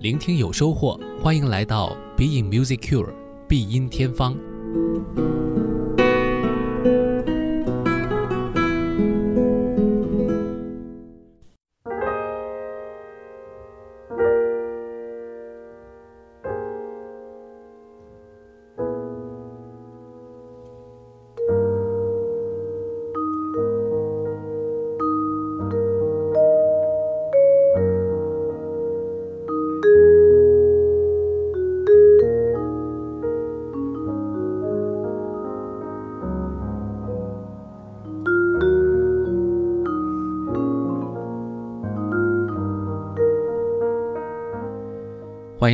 聆听有收获，欢迎来到 Be in Music Cure 必音天方。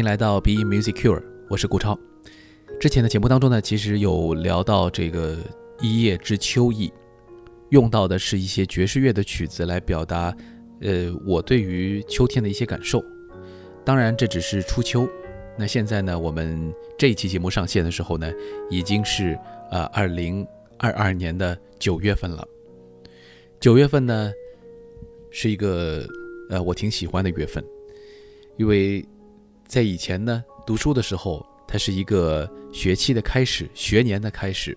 来到 Be Music Cure，我是顾超。之前的节目当中呢，其实有聊到这个一叶知秋意，用到的是一些爵士乐的曲子来表达，呃，我对于秋天的一些感受。当然，这只是初秋。那现在呢，我们这一期节目上线的时候呢，已经是呃二零二二年的九月份了。九月份呢，是一个呃我挺喜欢的月份，因为。在以前呢，读书的时候，它是一个学期的开始，学年的开始。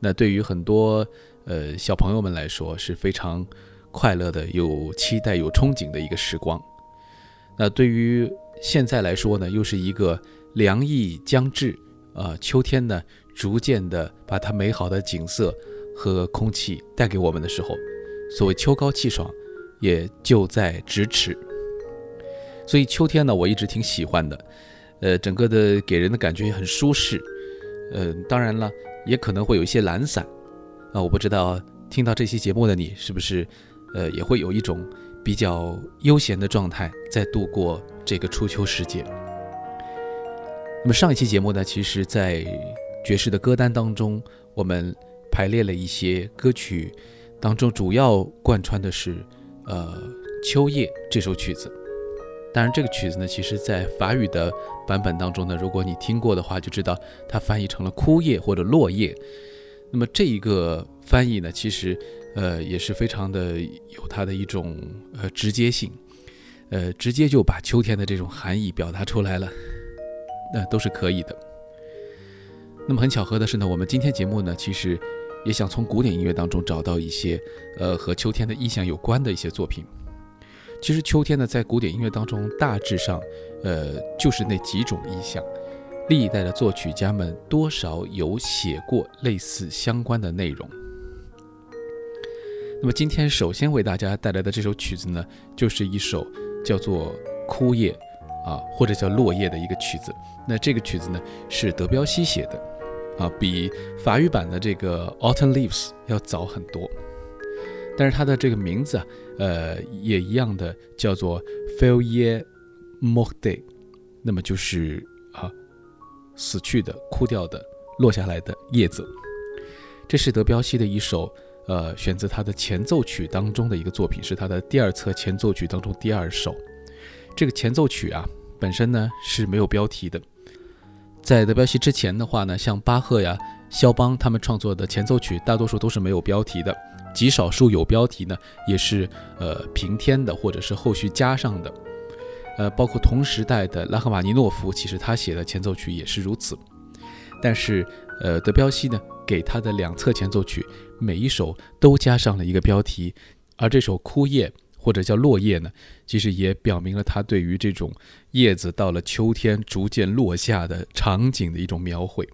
那对于很多呃小朋友们来说，是非常快乐的、有期待、有憧憬的一个时光。那对于现在来说呢，又是一个凉意将至啊，秋天呢，逐渐的把它美好的景色和空气带给我们的时候，所谓秋高气爽，也就在咫尺。所以秋天呢，我一直挺喜欢的，呃，整个的给人的感觉也很舒适，呃，当然了，也可能会有一些懒散，啊，我不知道听到这期节目的你是不是，呃，也会有一种比较悠闲的状态在度过这个初秋时节。那么上一期节目呢，其实在爵士的歌单当中，我们排列了一些歌曲，当中主要贯穿的是，呃，秋夜这首曲子。当然，这个曲子呢，其实在法语的版本当中呢，如果你听过的话，就知道它翻译成了枯叶或者落叶。那么这一个翻译呢，其实呃也是非常的有它的一种呃直接性，呃直接就把秋天的这种含义表达出来了，那都是可以的。那么很巧合的是呢，我们今天节目呢，其实也想从古典音乐当中找到一些呃和秋天的意象有关的一些作品。其实秋天呢，在古典音乐当中，大致上，呃，就是那几种意象。历代的作曲家们多少有写过类似相关的内容。那么今天首先为大家带来的这首曲子呢，就是一首叫做《枯叶》啊，或者叫《落叶》的一个曲子。那这个曲子呢，是德彪西写的，啊，比法语版的这个《Autumn Leaves》要早很多。但是它的这个名字啊，呃，也一样的叫做 Feuille morte，那么就是啊，死去的、枯掉的、落下来的叶子。这是德彪西的一首，呃，选择他的前奏曲当中的一个作品，是他的第二册前奏曲当中第二首。这个前奏曲啊，本身呢是没有标题的。在德彪西之前的话呢，像巴赫呀、肖邦他们创作的前奏曲，大多数都是没有标题的。极少数有标题呢，也是呃平添的，或者是后续加上的，呃，包括同时代的拉赫玛尼诺夫，其实他写的前奏曲也是如此。但是，呃，德彪西呢，给他的两册前奏曲每一首都加上了一个标题，而这首《枯叶》或者叫《落叶》呢，其实也表明了他对于这种叶子到了秋天逐渐落下的场景的一种描绘。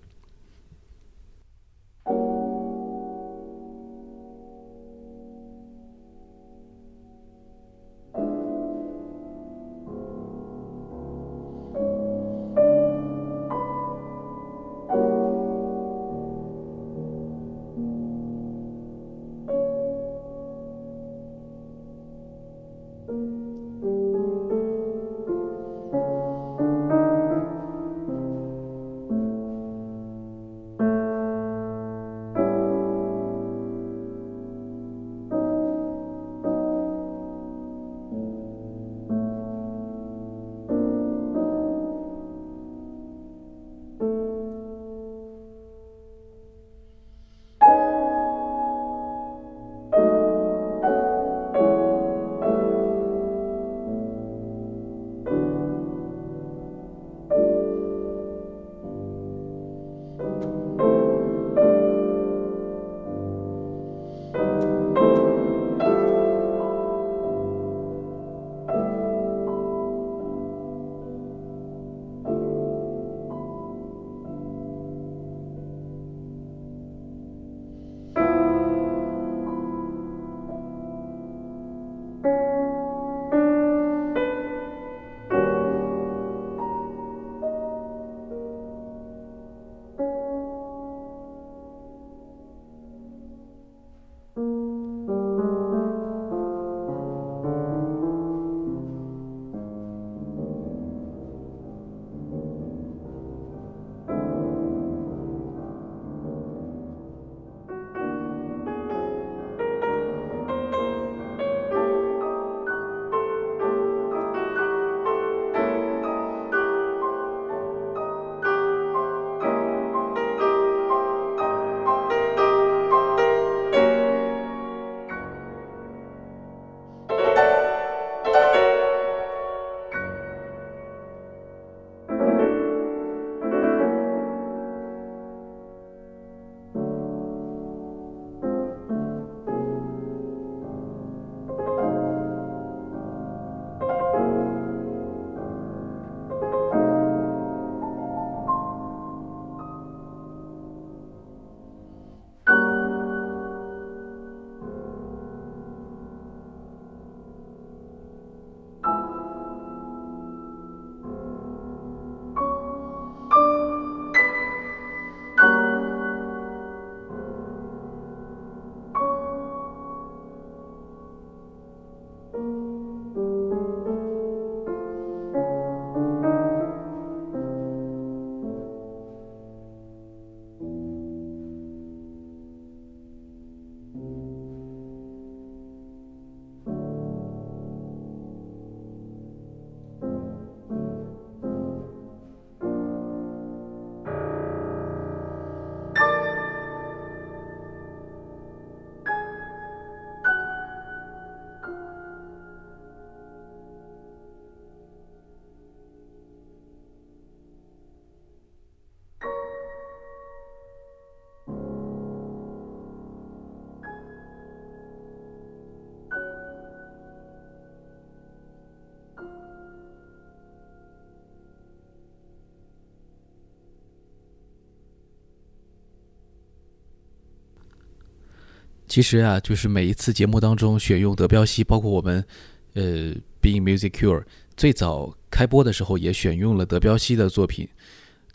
其实啊，就是每一次节目当中选用德彪西，包括我们，呃，Being Music Cure 最早开播的时候也选用了德彪西的作品，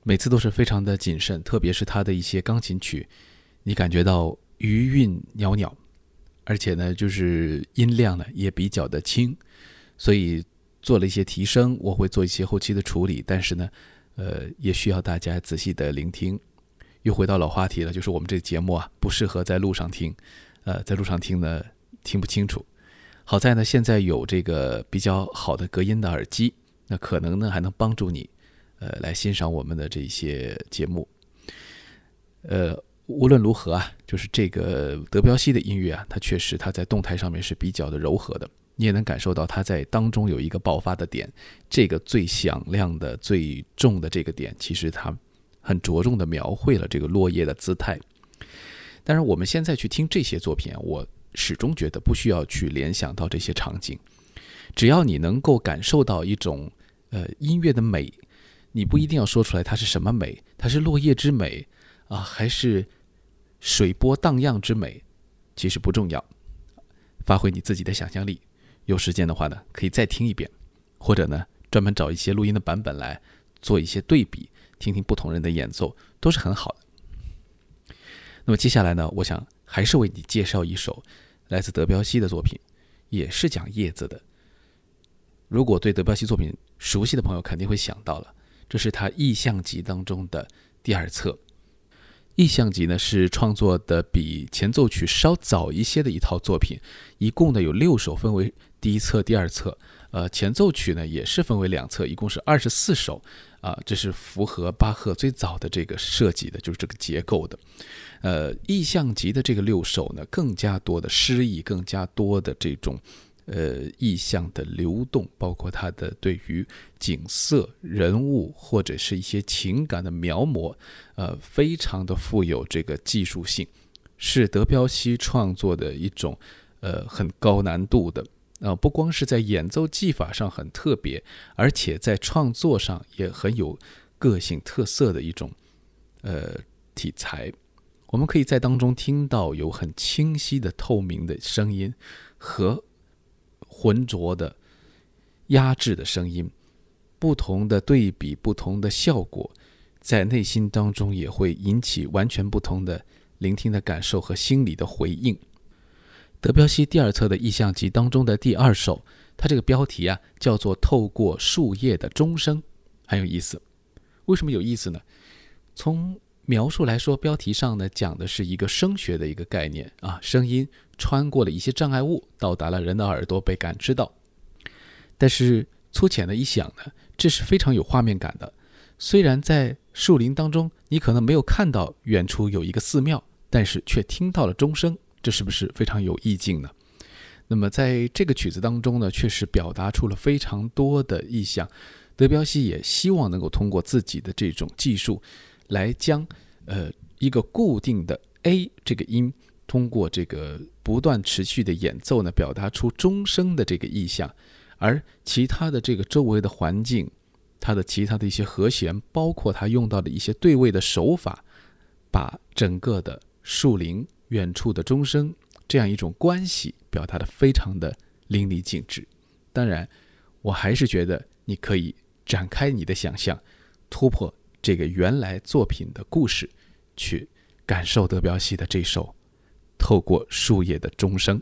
每次都是非常的谨慎，特别是他的一些钢琴曲，你感觉到余韵袅袅，而且呢，就是音量呢也比较的轻，所以做了一些提升，我会做一些后期的处理，但是呢，呃，也需要大家仔细的聆听。又回到老话题了，就是我们这节目啊，不适合在路上听，呃，在路上听呢听不清楚。好在呢，现在有这个比较好的隔音的耳机，那可能呢还能帮助你，呃，来欣赏我们的这些节目。呃，无论如何啊，就是这个德彪西的音乐啊，它确实它在动态上面是比较的柔和的，你也能感受到它在当中有一个爆发的点，这个最响亮的、最重的这个点，其实它。很着重的描绘了这个落叶的姿态，但是我们现在去听这些作品，我始终觉得不需要去联想到这些场景，只要你能够感受到一种呃音乐的美，你不一定要说出来它是什么美，它是落叶之美啊，还是水波荡漾之美，其实不重要，发挥你自己的想象力，有时间的话呢，可以再听一遍，或者呢专门找一些录音的版本来做一些对比。听听不同人的演奏都是很好的。那么接下来呢，我想还是为你介绍一首来自德彪西的作品，也是讲叶子的。如果对德彪西作品熟悉的朋友，肯定会想到了，这是他意象集当中的第二册。意象集呢是创作的比前奏曲稍早一些的一套作品，一共呢有六首，分为第一册、第二册。呃，前奏曲呢也是分为两册，一共是二十四首，啊，这是符合巴赫最早的这个设计的，就是这个结构的。呃，意象集的这个六首呢，更加多的诗意，更加多的这种呃意象的流动，包括它的对于景色、人物或者是一些情感的描摹，呃，非常的富有这个技术性，是德彪西创作的一种呃很高难度的。呃，不光是在演奏技法上很特别，而且在创作上也很有个性特色的一种呃题材。我们可以在当中听到有很清晰的透明的声音和浑浊的压制的声音，不同的对比，不同的效果，在内心当中也会引起完全不同的聆听的感受和心理的回应。德彪西第二册的意象集当中的第二首，它这个标题啊叫做《透过树叶的钟声》，很有意思。为什么有意思呢？从描述来说，标题上呢讲的是一个声学的一个概念啊，声音穿过了一些障碍物，到达了人的耳朵被感知到。但是粗浅的一想呢，这是非常有画面感的。虽然在树林当中，你可能没有看到远处有一个寺庙，但是却听到了钟声。这是不是非常有意境呢？那么在这个曲子当中呢，确实表达出了非常多的意象。德彪西也希望能够通过自己的这种技术，来将呃一个固定的 A 这个音，通过这个不断持续的演奏呢，表达出钟声的这个意象。而其他的这个周围的环境，它的其他的一些和弦，包括他用到的一些对位的手法，把整个的树林。远处的钟声，这样一种关系表达的非常的淋漓尽致。当然，我还是觉得你可以展开你的想象，突破这个原来作品的故事，去感受德彪西的这首《透过树叶的钟声》。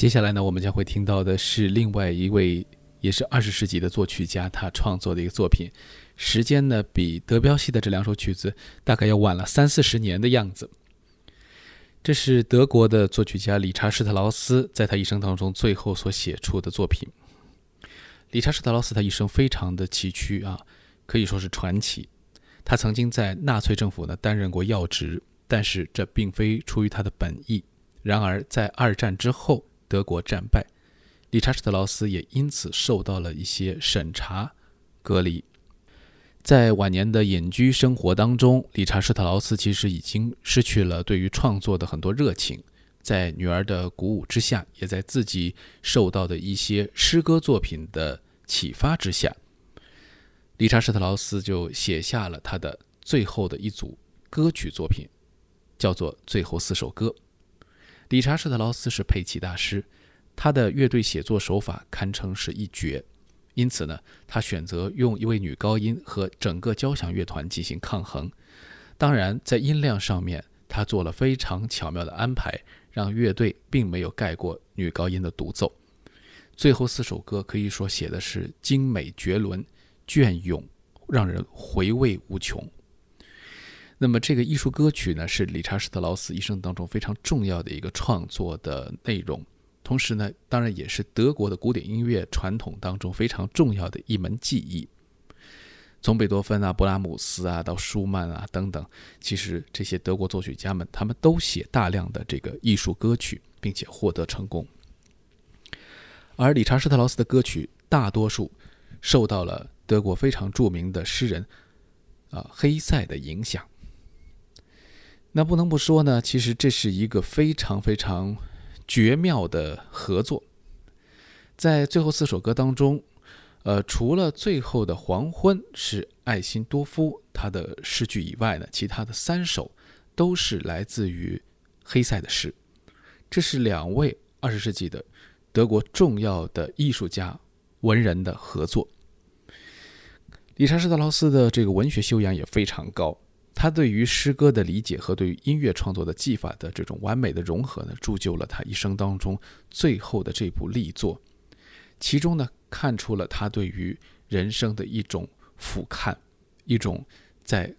接下来呢，我们将会听到的是另外一位也是二十世纪的作曲家，他创作的一个作品，时间呢比德彪西的这两首曲子大概要晚了三四十年的样子。这是德国的作曲家理查施特劳斯在他一生当中最后所写出的作品。理查施特劳斯他一生非常的崎岖啊，可以说是传奇。他曾经在纳粹政府呢担任过要职，但是这并非出于他的本意。然而在二战之后，德国战败，理查施特劳斯也因此受到了一些审查、隔离。在晚年的隐居生活当中，理查施特劳斯其实已经失去了对于创作的很多热情。在女儿的鼓舞之下，也在自己受到的一些诗歌作品的启发之下，理查施特劳斯就写下了他的最后的一组歌曲作品，叫做《最后四首歌》。理查施特劳斯是佩奇大师，他的乐队写作手法堪称是一绝，因此呢，他选择用一位女高音和整个交响乐团进行抗衡。当然，在音量上面，他做了非常巧妙的安排，让乐队并没有盖过女高音的独奏。最后四首歌可以说写的是精美绝伦、隽永，让人回味无穷。那么这个艺术歌曲呢，是理查施特劳斯一生当中非常重要的一个创作的内容，同时呢，当然也是德国的古典音乐传统当中非常重要的一门技艺。从贝多芬啊、勃拉姆斯啊到舒曼啊等等，其实这些德国作曲家们，他们都写大量的这个艺术歌曲，并且获得成功。而理查施特劳斯的歌曲大多数受到了德国非常著名的诗人啊黑塞的影响。那不能不说呢，其实这是一个非常非常绝妙的合作。在最后四首歌当中，呃，除了最后的黄昏是艾辛多夫他的诗句以外呢，其他的三首都是来自于黑塞的诗。这是两位二十世纪的德国重要的艺术家文人的合作。理查施特劳斯的这个文学修养也非常高。他对于诗歌的理解和对于音乐创作的技法的这种完美的融合呢，铸就了他一生当中最后的这部力作。其中呢，看出了他对于人生的一种俯瞰，一种在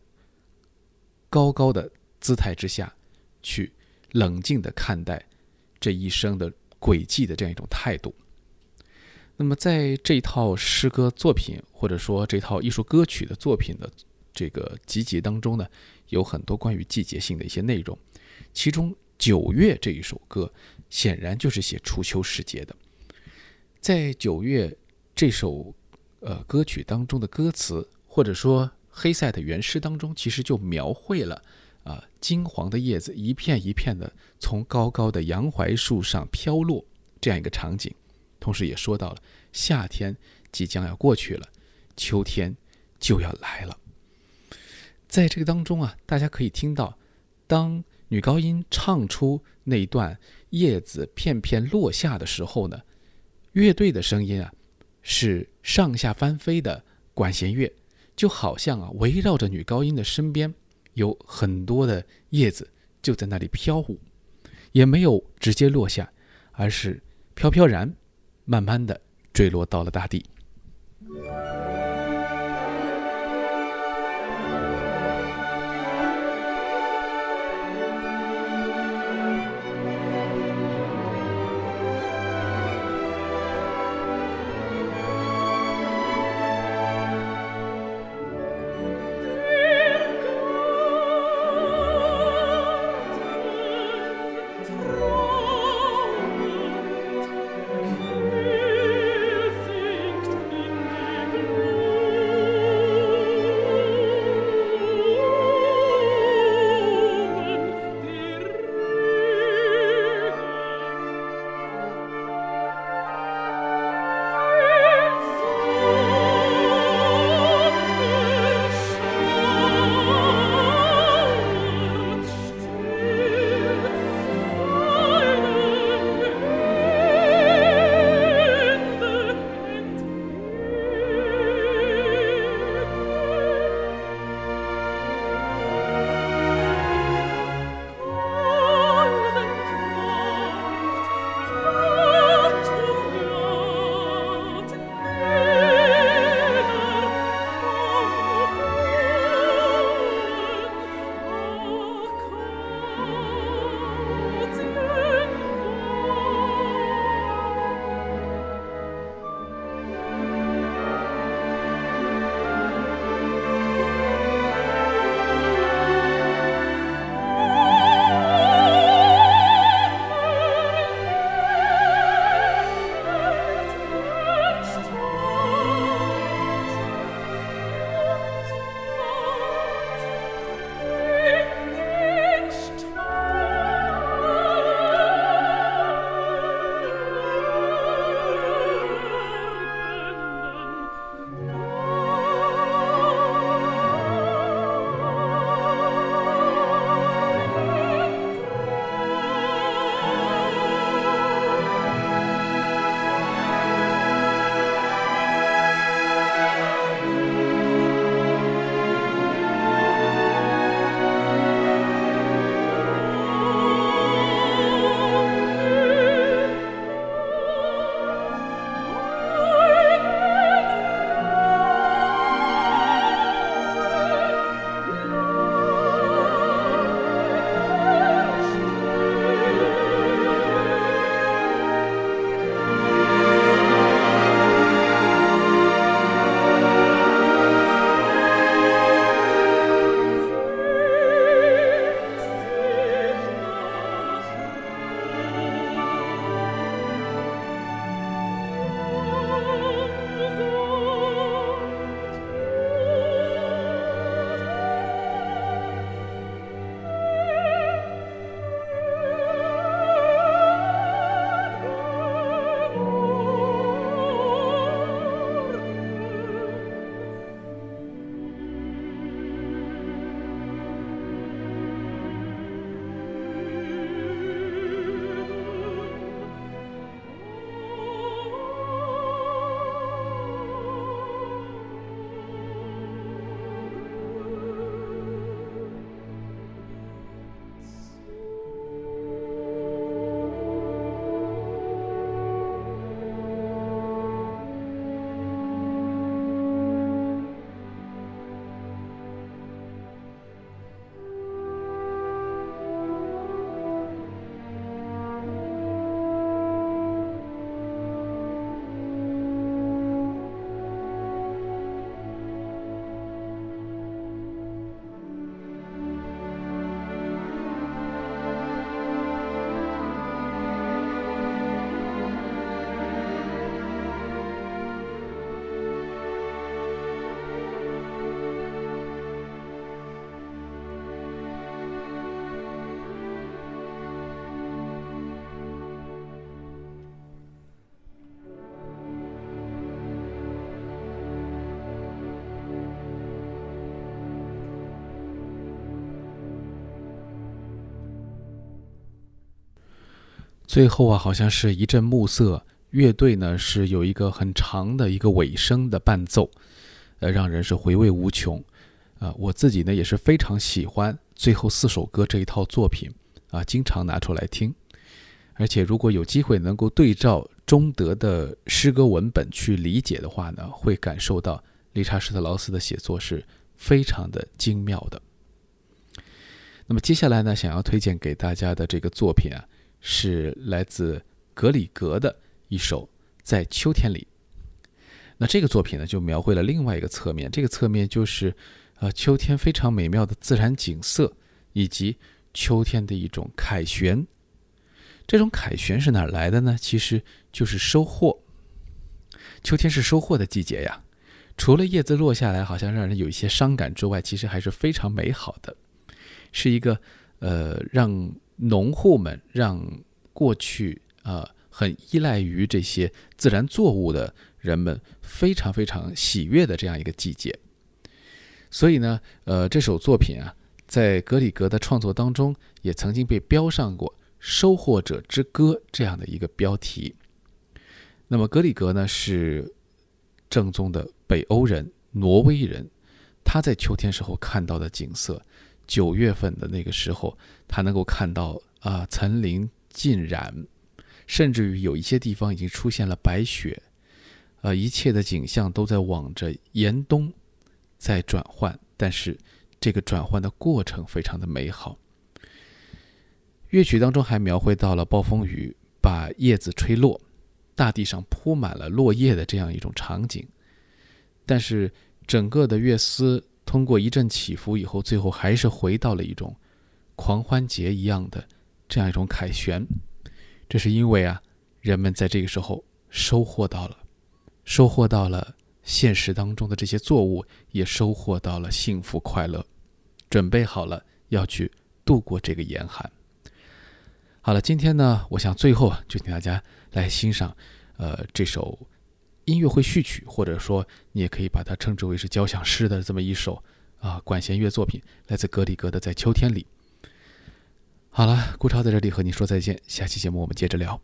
高高的姿态之下去冷静的看待这一生的轨迹的这样一种态度。那么，在这套诗歌作品或者说这套艺术歌曲的作品的。这个集结当中呢，有很多关于季节性的一些内容，其中《九月》这一首歌显然就是写初秋时节的。在《九月》这首呃歌曲当中的歌词，或者说黑塞的原诗当中，其实就描绘了啊金黄的叶子一片一片的从高高的杨槐树上飘落这样一个场景，同时也说到了夏天即将要过去了，秋天就要来了。在这个当中啊，大家可以听到，当女高音唱出那一段叶子片片落下的时候呢，乐队的声音啊，是上下翻飞的管弦乐，就好像啊围绕着女高音的身边有很多的叶子就在那里飘舞，也没有直接落下，而是飘飘然，慢慢的坠落到了大地。最后啊，好像是一阵暮色，乐队呢是有一个很长的一个尾声的伴奏，呃，让人是回味无穷。啊，我自己呢也是非常喜欢最后四首歌这一套作品啊，经常拿出来听。而且如果有机会能够对照中德的诗歌文本去理解的话呢，会感受到理查施特劳斯的写作是非常的精妙的。那么接下来呢，想要推荐给大家的这个作品啊，是来自格里格的一首《在秋天里》。那这个作品呢，就描绘了另外一个侧面，这个侧面就是。呃，秋天非常美妙的自然景色，以及秋天的一种凯旋。这种凯旋是哪来的呢？其实就是收获。秋天是收获的季节呀。除了叶子落下来，好像让人有一些伤感之外，其实还是非常美好的。是一个呃，让农户们、让过去啊很依赖于这些自然作物的人们非常非常喜悦的这样一个季节。所以呢，呃，这首作品啊，在格里格的创作当中，也曾经被标上过《收获者之歌》这样的一个标题。那么，格里格呢是正宗的北欧人，挪威人。他在秋天时候看到的景色，九月份的那个时候，他能够看到啊，层林尽染，甚至于有一些地方已经出现了白雪，呃，一切的景象都在往着严冬。在转换，但是这个转换的过程非常的美好。乐曲当中还描绘到了暴风雨把叶子吹落，大地上铺满了落叶的这样一种场景。但是整个的乐思通过一阵起伏以后，最后还是回到了一种狂欢节一样的这样一种凯旋。这是因为啊，人们在这个时候收获到了，收获到了。现实当中的这些作物也收获到了幸福快乐，准备好了要去度过这个严寒。好了，今天呢，我想最后就请大家来欣赏，呃，这首音乐会序曲，或者说你也可以把它称之为是交响诗的这么一首啊管弦乐作品，来自格里格的《在秋天里》。好了，顾超在这里和你说再见，下期节目我们接着聊。